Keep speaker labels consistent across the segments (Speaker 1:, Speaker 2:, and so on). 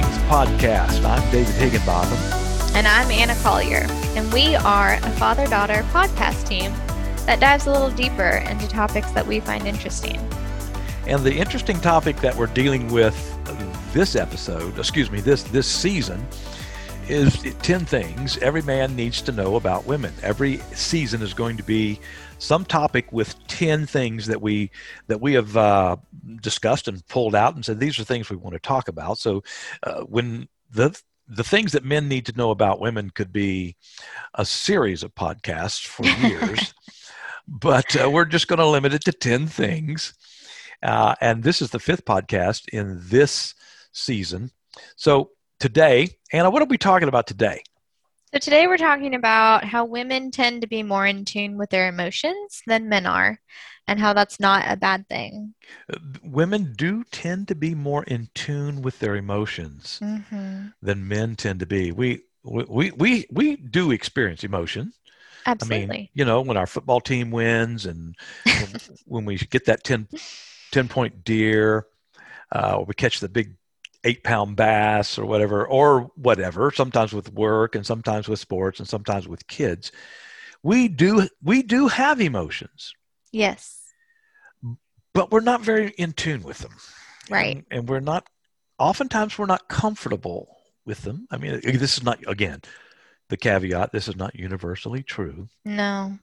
Speaker 1: Things Podcast. I'm David Higginbotham.
Speaker 2: And I'm Anna Collier. And we are a father daughter podcast team that dives a little deeper into topics that we find interesting.
Speaker 1: And the interesting topic that we're dealing with this episode, excuse me, this this season is 10 things every man needs to know about women. Every season is going to be some topic with 10 things that we that we have uh, discussed and pulled out and said these are things we want to talk about. So uh, when the the things that men need to know about women could be a series of podcasts for years, but uh, we're just going to limit it to 10 things. Uh, and this is the fifth podcast in this season. So today, Anna, what are we talking about today?
Speaker 2: So today we're talking about how women tend to be more in tune with their emotions than men are, and how that's not a bad thing.
Speaker 1: Uh, women do tend to be more in tune with their emotions mm-hmm. than men tend to be. We we we we do experience emotion.
Speaker 2: Absolutely.
Speaker 1: I mean, you know, when our football team wins and when, when we get that 10, 10 point deer, uh, or we catch the big eight pound bass or whatever, or whatever, sometimes with work and sometimes with sports and sometimes with kids. We do we do have emotions.
Speaker 2: Yes.
Speaker 1: But we're not very in tune with them.
Speaker 2: Right.
Speaker 1: And, and we're not oftentimes we're not comfortable with them. I mean uh, this is not again the caveat, this is not universally true.
Speaker 2: No.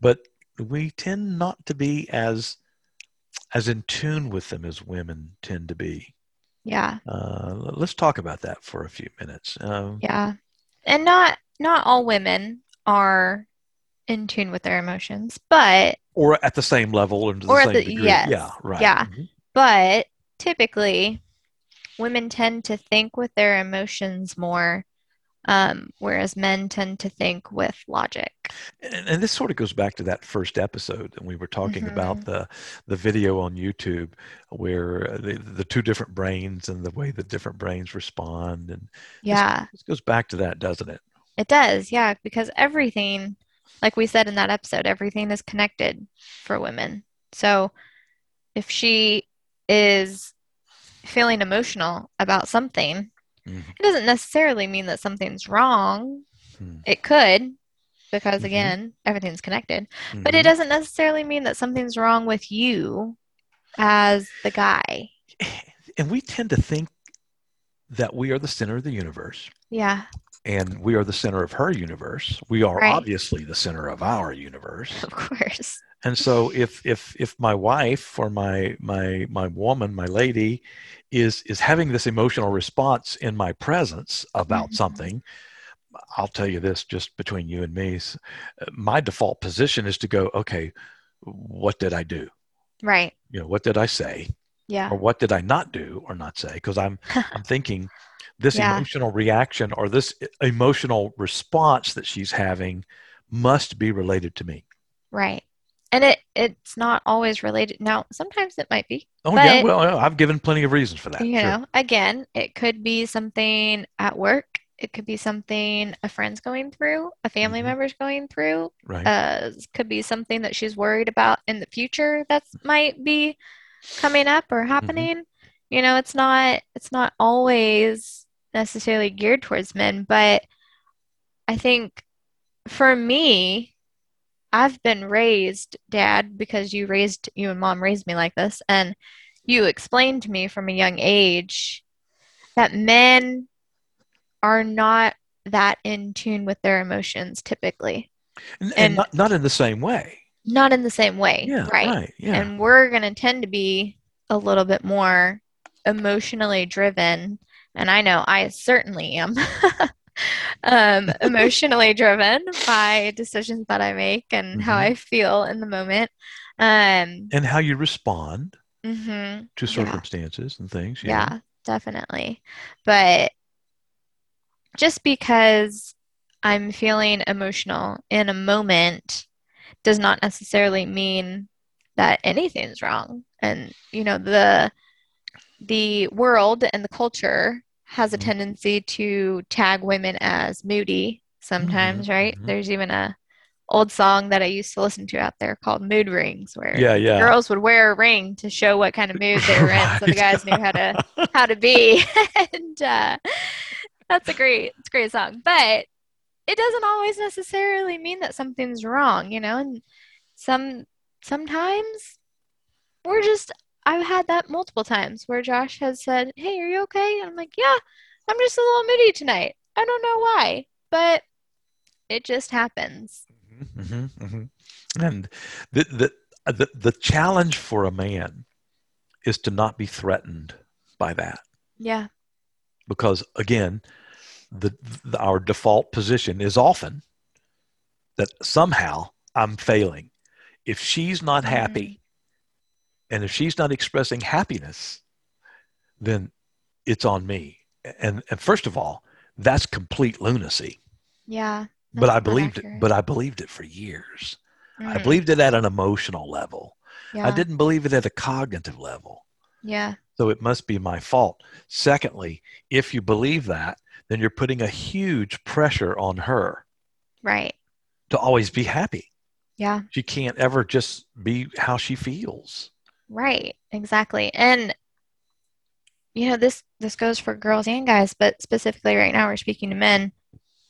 Speaker 1: But we tend not to be as as in tune with them as women tend to be.
Speaker 2: Yeah.
Speaker 1: Uh, let's talk about that for a few minutes.
Speaker 2: Um, yeah, and not not all women are in tune with their emotions, but
Speaker 1: or at the same level and
Speaker 2: or
Speaker 1: the same
Speaker 2: the,
Speaker 1: degree.
Speaker 2: Yes,
Speaker 1: yeah, right.
Speaker 2: Yeah, mm-hmm. but typically, women tend to think with their emotions more um, whereas men tend to think with logic.
Speaker 1: And, and, this sort of goes back to that first episode, and we were talking mm-hmm. about the the video on YouTube where the, the two different brains and the way the different brains respond, and
Speaker 2: yeah,
Speaker 1: this, this goes back to that, doesn't it?
Speaker 2: It does, yeah, because everything, like we said in that episode, everything is connected for women. So if she is feeling emotional about something Mm-hmm. It doesn't necessarily mean that something's wrong. Mm-hmm. It could, because mm-hmm. again, everything's connected. But it mm-hmm. doesn't necessarily mean that something's wrong with you as the guy.
Speaker 1: And we tend to think that we are the center of the universe.
Speaker 2: Yeah.
Speaker 1: And we are the center of her universe. We are right. obviously the center of our universe.
Speaker 2: Of course.
Speaker 1: And so if if if my wife or my my my woman, my lady is is having this emotional response in my presence about mm-hmm. something i'll tell you this just between you and me my default position is to go okay what did i do?
Speaker 2: Right.
Speaker 1: You know what did i say?
Speaker 2: Yeah.
Speaker 1: Or what did i not do or not say? Because i'm i'm thinking this yeah. emotional reaction or this emotional response that she's having must be related to me.
Speaker 2: Right and it it's not always related now sometimes it might be
Speaker 1: oh yeah well i've given plenty of reasons for that
Speaker 2: you sure. know again it could be something at work it could be something a friend's going through a family mm-hmm. member's going through
Speaker 1: right
Speaker 2: uh could be something that she's worried about in the future that might be coming up or mm-hmm. happening mm-hmm. you know it's not it's not always necessarily geared towards men but i think for me I've been raised, Dad, because you raised you and Mom raised me like this, and you explained to me from a young age that men are not that in tune with their emotions typically,
Speaker 1: and, and not, not in the same way.
Speaker 2: Not in the same way,
Speaker 1: yeah,
Speaker 2: right?
Speaker 1: right yeah.
Speaker 2: And we're going to tend to be a little bit more emotionally driven, and I know I certainly am. um, emotionally driven by decisions that I make and mm-hmm. how I feel in the moment. Um,
Speaker 1: and how you respond
Speaker 2: mm-hmm,
Speaker 1: to circumstances
Speaker 2: yeah.
Speaker 1: and things.
Speaker 2: Yeah. yeah, definitely. But just because I'm feeling emotional in a moment does not necessarily mean that anything's wrong. And, you know, the the world and the culture has a mm-hmm. tendency to tag women as moody sometimes, mm-hmm. right? Mm-hmm. There's even a old song that I used to listen to out there called Mood Rings, where
Speaker 1: Yeah, yeah.
Speaker 2: girls would wear a ring to show what kind of mood they were in, so the guys knew how to how to be. and uh, that's a great, it's a great song. But it doesn't always necessarily mean that something's wrong, you know. And some sometimes we're just. I've had that multiple times where Josh has said, "Hey, are you okay?" And I'm like, "Yeah, I'm just a little moody tonight. I don't know why, but it just happens."
Speaker 1: hmm hmm And the, the the the challenge for a man is to not be threatened by that,
Speaker 2: Yeah,
Speaker 1: because again, the, the our default position is often that somehow I'm failing. If she's not happy, and if she's not expressing happiness, then it's on me. And and first of all, that's complete lunacy.
Speaker 2: yeah.
Speaker 1: But I believed it. But I believed it for years. I
Speaker 2: Mm,
Speaker 1: believed it at an emotional level.
Speaker 2: yeah,
Speaker 1: I didn't believe it at a cognitive level.
Speaker 2: yeah,
Speaker 1: So it must be my fault. Secondly, if you believe that, then you're putting a huge pressure on her
Speaker 2: right.
Speaker 1: to always be happy.
Speaker 2: Yeah,
Speaker 1: She can't ever just be how she feels.
Speaker 2: Right. Exactly. And you know, this this goes for girls and guys, but specifically right now we're speaking to men.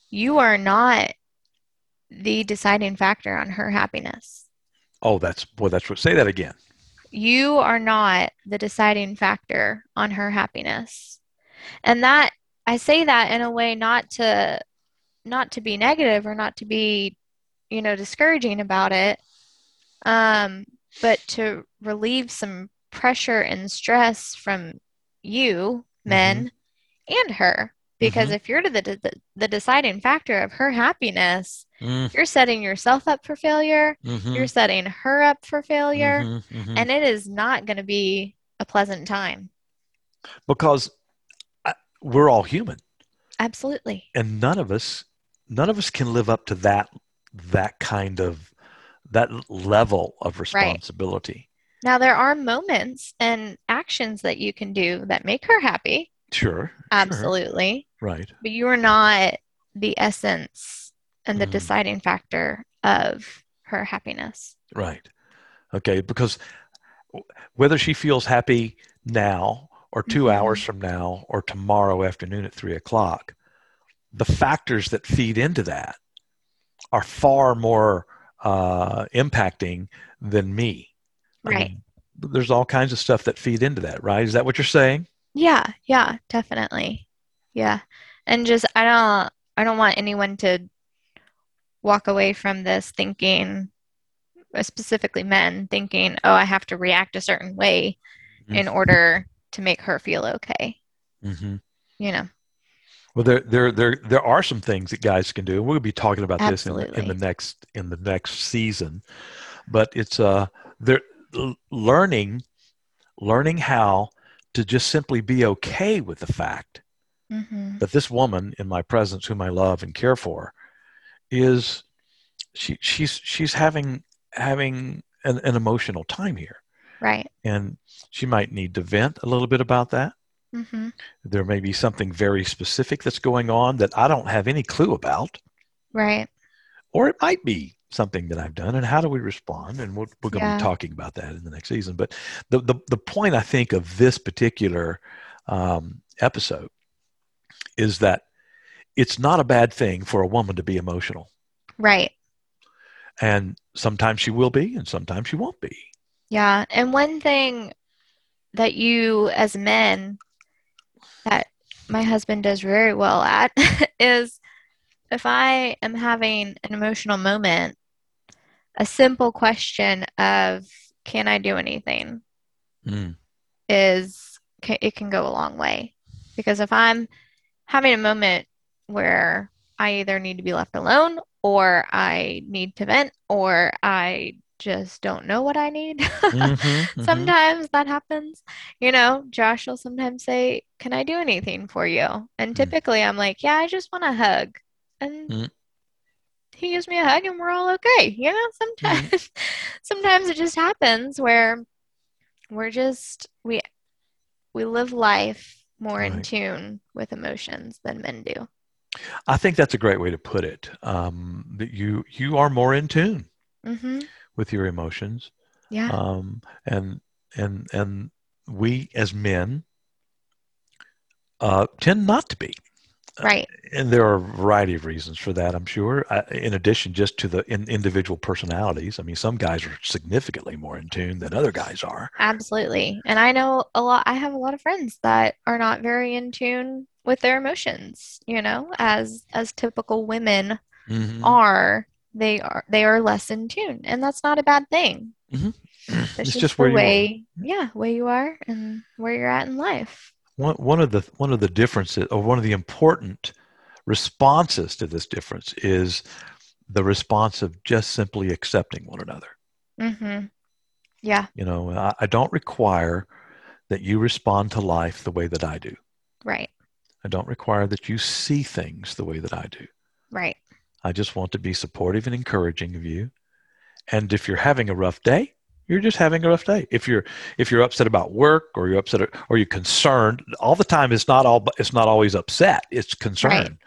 Speaker 2: You are not the deciding factor on her happiness.
Speaker 1: Oh, that's boy, that's what say that again.
Speaker 2: You are not the deciding factor on her happiness. And that I say that in a way not to not to be negative or not to be, you know, discouraging about it. Um, but to relieve some pressure and stress from you, men, and her. Because if you're the, the the deciding factor of her happiness,
Speaker 1: Mm,
Speaker 2: you're setting yourself up for failure.
Speaker 1: mhm,
Speaker 2: You're setting her up for failure.
Speaker 1: mhm, mhm.
Speaker 2: And it is not going to be a pleasant time.
Speaker 1: because we're all human.
Speaker 2: Absolutely.
Speaker 1: and none of us none of us can live up to that that kind of that level of responsibility Right.
Speaker 2: Now, there are moments and actions that you can do that make her happy.
Speaker 1: sure sure,
Speaker 2: Absolutely.
Speaker 1: right
Speaker 2: But you are not the essence and the
Speaker 1: Mhm.
Speaker 2: deciding factor of her happiness.
Speaker 1: right okay because whether she feels happy now or 2
Speaker 2: Mhm.
Speaker 1: hours from now or tomorrow afternoon at three o'clock the factors that feed into that are far more uh, impacting than me I
Speaker 2: Right.
Speaker 1: mean, there's all kinds of stuff that feed into that right is that what you're saying
Speaker 2: Yeah, yeah, definitely. Yeah. And just I don't I don't want anyone to walk away from this thinking uh, specifically men thinking, "Oh, I have to react a certain way
Speaker 1: Mhm.
Speaker 2: in order to make her feel okay."
Speaker 1: hmm
Speaker 2: You know.
Speaker 1: Well, there, there, there, there are some things that guys can do. and We'll be talking about this in the, in the next in the next season, but it's uh, they're learning, learning how to just simply be okay with the fact
Speaker 2: Mhm.
Speaker 1: that this woman in my presence, whom I love and care for, is she she's she's having having an, an emotional time here,
Speaker 2: Right.
Speaker 1: and she might need to vent a little bit about that.
Speaker 2: Mhm.
Speaker 1: There may be something very specific that's going on that I don't have any clue about,
Speaker 2: Right.
Speaker 1: or it might be something that I've done. And how do we respond? And we're, we're going to
Speaker 2: Yeah.
Speaker 1: be talking about that in the next season. But the, the, the point I think of this particular um, episode is that it's not a bad thing for a woman to be emotional.
Speaker 2: Right.
Speaker 1: And sometimes she will be, and sometimes she won't be.
Speaker 2: Yeah. And one thing that you as men that my husband does very well at is if I am having an emotional moment, a simple question of can I do anything
Speaker 1: Mm.
Speaker 2: is it can go a long way because if I'm having a moment where I either need to be left alone or I need to vent or I just don't know what I need.
Speaker 1: Mhm, mhm.
Speaker 2: Sometimes that happens. You know, Josh will sometimes say, Can I do anything for you? And
Speaker 1: Mm.
Speaker 2: typically I'm like, Yeah, I just want a hug. And
Speaker 1: Mm.
Speaker 2: he gives me a hug and we're all okay. You know, sometimes sometimes it just happens where we're just we we live life more in tune with emotions than men do.
Speaker 1: I think that's a great way to put it. Um, that you you are more in tune
Speaker 2: Mm-hmm.
Speaker 1: With your emotions,
Speaker 2: Yeah.
Speaker 1: um, and and and we as men uh, tend not to be.
Speaker 2: right.
Speaker 1: And there are a variety of reasons for that, I'm sure. Uh, in addition, just to the in, individual personalities. I mean, some guys are significantly more in tune than other guys are.
Speaker 2: Absolutely. And I know a lot, I have a lot of friends that are not very in tune with their emotions, you know, as as typical women
Speaker 1: Mhm.
Speaker 2: are, they are they are less in tune. And that's not a bad thing.
Speaker 1: It's
Speaker 2: It's
Speaker 1: just where
Speaker 2: the
Speaker 1: you are.
Speaker 2: way, yeah, way you are and where you're at in life.
Speaker 1: One, one of the one of the differences, or one of the important responses to this difference, is the response of just simply accepting one another.
Speaker 2: Mm-hmm. Yeah,
Speaker 1: You know, I, I don't require that you respond to life the way that I do.
Speaker 2: right,
Speaker 1: I don't require that you see things the way that I do.
Speaker 2: right.
Speaker 1: I just want to be supportive and encouraging of you. And if you're having a rough day, you're just having a rough day. If you're if you're upset about work or you're upset or you're concerned, all the time it's not all it's not always upset. It's concern.
Speaker 2: Right.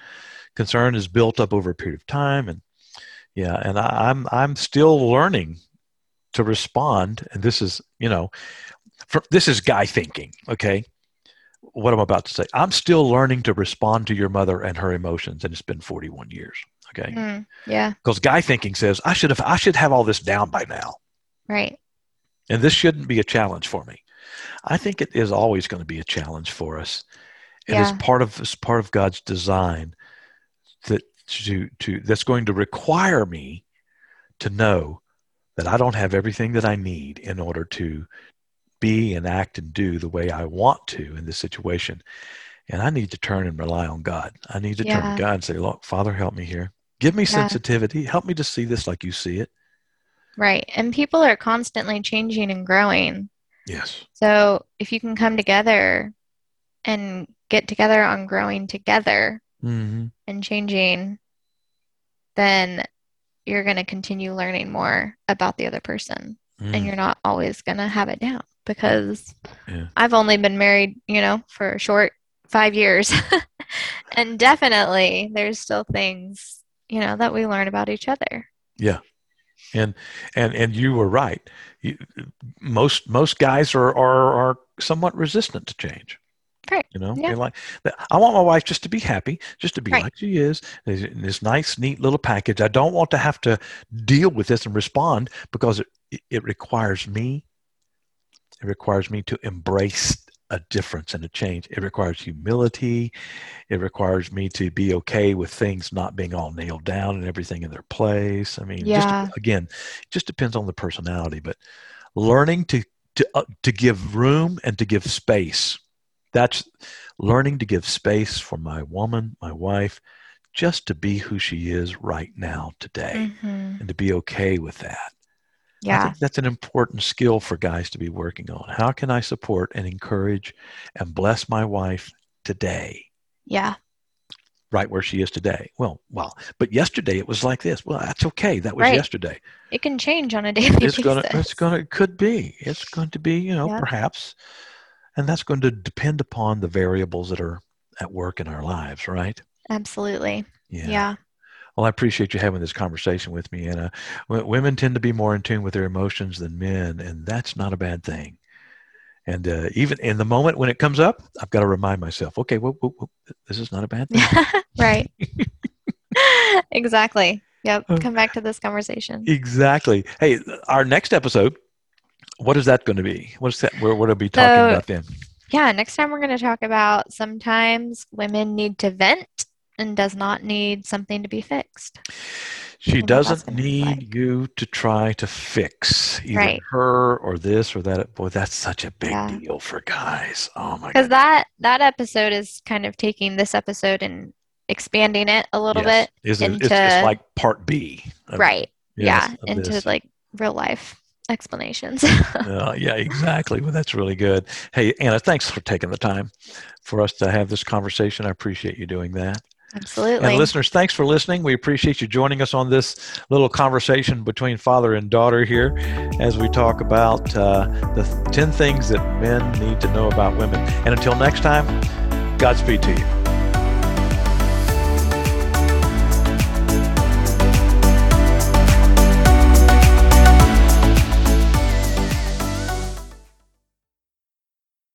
Speaker 1: Concern is built up over a period of time, and yeah, and I, I'm I'm still learning to respond. And this is you know, for, this is guy thinking. Okay, what I'm about to say. I'm still learning to respond to your mother and her emotions, and it's been 41 years. Okay,
Speaker 2: Mm, yeah,
Speaker 1: because guy thinking says I should have I should have all this down by now,
Speaker 2: right.
Speaker 1: and this shouldn't be a challenge for me. I think it is always going to be a challenge for us, and
Speaker 2: Yeah.
Speaker 1: it's part of it's part of God's design that to to that's going to require me to know that I don't have everything that I need in order to be and act and do the way I want to in this situation. And I need to turn and rely on God. I need to turn to God and say, Look, Father, help me here. Give me
Speaker 2: Yeah.
Speaker 1: sensitivity. Help me to see this like you see it.
Speaker 2: Right. And people are constantly changing and growing.
Speaker 1: Yes.
Speaker 2: So if you can come together and get together on growing together
Speaker 1: hmm
Speaker 2: and changing, then you're going to continue learning more about the other person. And you're not always going to have it down because
Speaker 1: Yeah.
Speaker 2: I've only been married, you know, for a short five years. And definitely there's still things, you know, that we learn about each other. Yeah.
Speaker 1: And and and you were right. You, most most guys are, are are somewhat resistant to change.
Speaker 2: Right.
Speaker 1: You know,
Speaker 2: Yeah.
Speaker 1: Like I want my wife just to be happy, just to be
Speaker 2: Right.
Speaker 1: like she is, in this nice, neat little package. I don't want to have to deal with this and respond because it it requires me. It requires me to embrace a difference and a change. It requires humility. It requires me to be okay with things not being all nailed down and everything in their place. I mean,
Speaker 2: Yeah.
Speaker 1: just again, it just depends on the personality, but learning to to uh, to give room and to give space. That's learning to give space for my woman, my wife, just to be who she is right now today
Speaker 2: Mhm.
Speaker 1: and to be okay with that. I
Speaker 2: Yeah.
Speaker 1: think that's an important skill for guys to be working on. How can I support and encourage and bless my wife today,
Speaker 2: Yeah.
Speaker 1: right where she is today? Well, well, but yesterday it was like this. Well, that's okay. That was
Speaker 2: Right.
Speaker 1: yesterday.
Speaker 2: It can change on a daily
Speaker 1: It's gonna, it's gonna, it could be. It's going to be, you know,
Speaker 2: Yeah.
Speaker 1: perhaps, and that's going to depend upon the variables that are at work in our lives, right?
Speaker 2: Absolutely.
Speaker 1: Yeah.
Speaker 2: Yeah.
Speaker 1: Well, I appreciate you having this conversation with me. And uh, w- women tend to be more in tune with their emotions than men, and that's not a bad thing. And uh, even in the moment when it comes up, I've got to remind myself, okay, whoop, whoop, whoop, this is not a bad thing.
Speaker 2: right. exactly. Yep.
Speaker 1: Uh,
Speaker 2: Come back to this conversation.
Speaker 1: exactly. Hey, our next episode, what is that going to be? What's that? What are we talking
Speaker 2: So-
Speaker 1: about then?
Speaker 2: Yeah, next time we're going to talk about sometimes women need to vent and does not need something to be fixed.
Speaker 1: She
Speaker 2: and what that's
Speaker 1: doesn't need
Speaker 2: like.
Speaker 1: you to try to fix either
Speaker 2: Right.
Speaker 1: her or this or that. Boy, that's such a big
Speaker 2: Yeah.
Speaker 1: deal for guys. Oh my god.
Speaker 2: Because that that episode is kind of taking this episode and expanding it a little
Speaker 1: Yes. Is it, it's, it's
Speaker 2: into-
Speaker 1: like part B. of-
Speaker 2: Right.
Speaker 1: yes,
Speaker 2: yeah. Into
Speaker 1: this.
Speaker 2: like real life explanations.
Speaker 1: Uh, yeah, exactly. Well, that's really good. Hey, Anna, thanks for taking the time for us to have this conversation. I appreciate you doing that.
Speaker 2: Absolutely.
Speaker 1: And listeners, thanks for listening. We appreciate you joining us on this little conversation between father and daughter here as we talk about uh, the 10 things that men need to know about women. And until next time, Godspeed to you.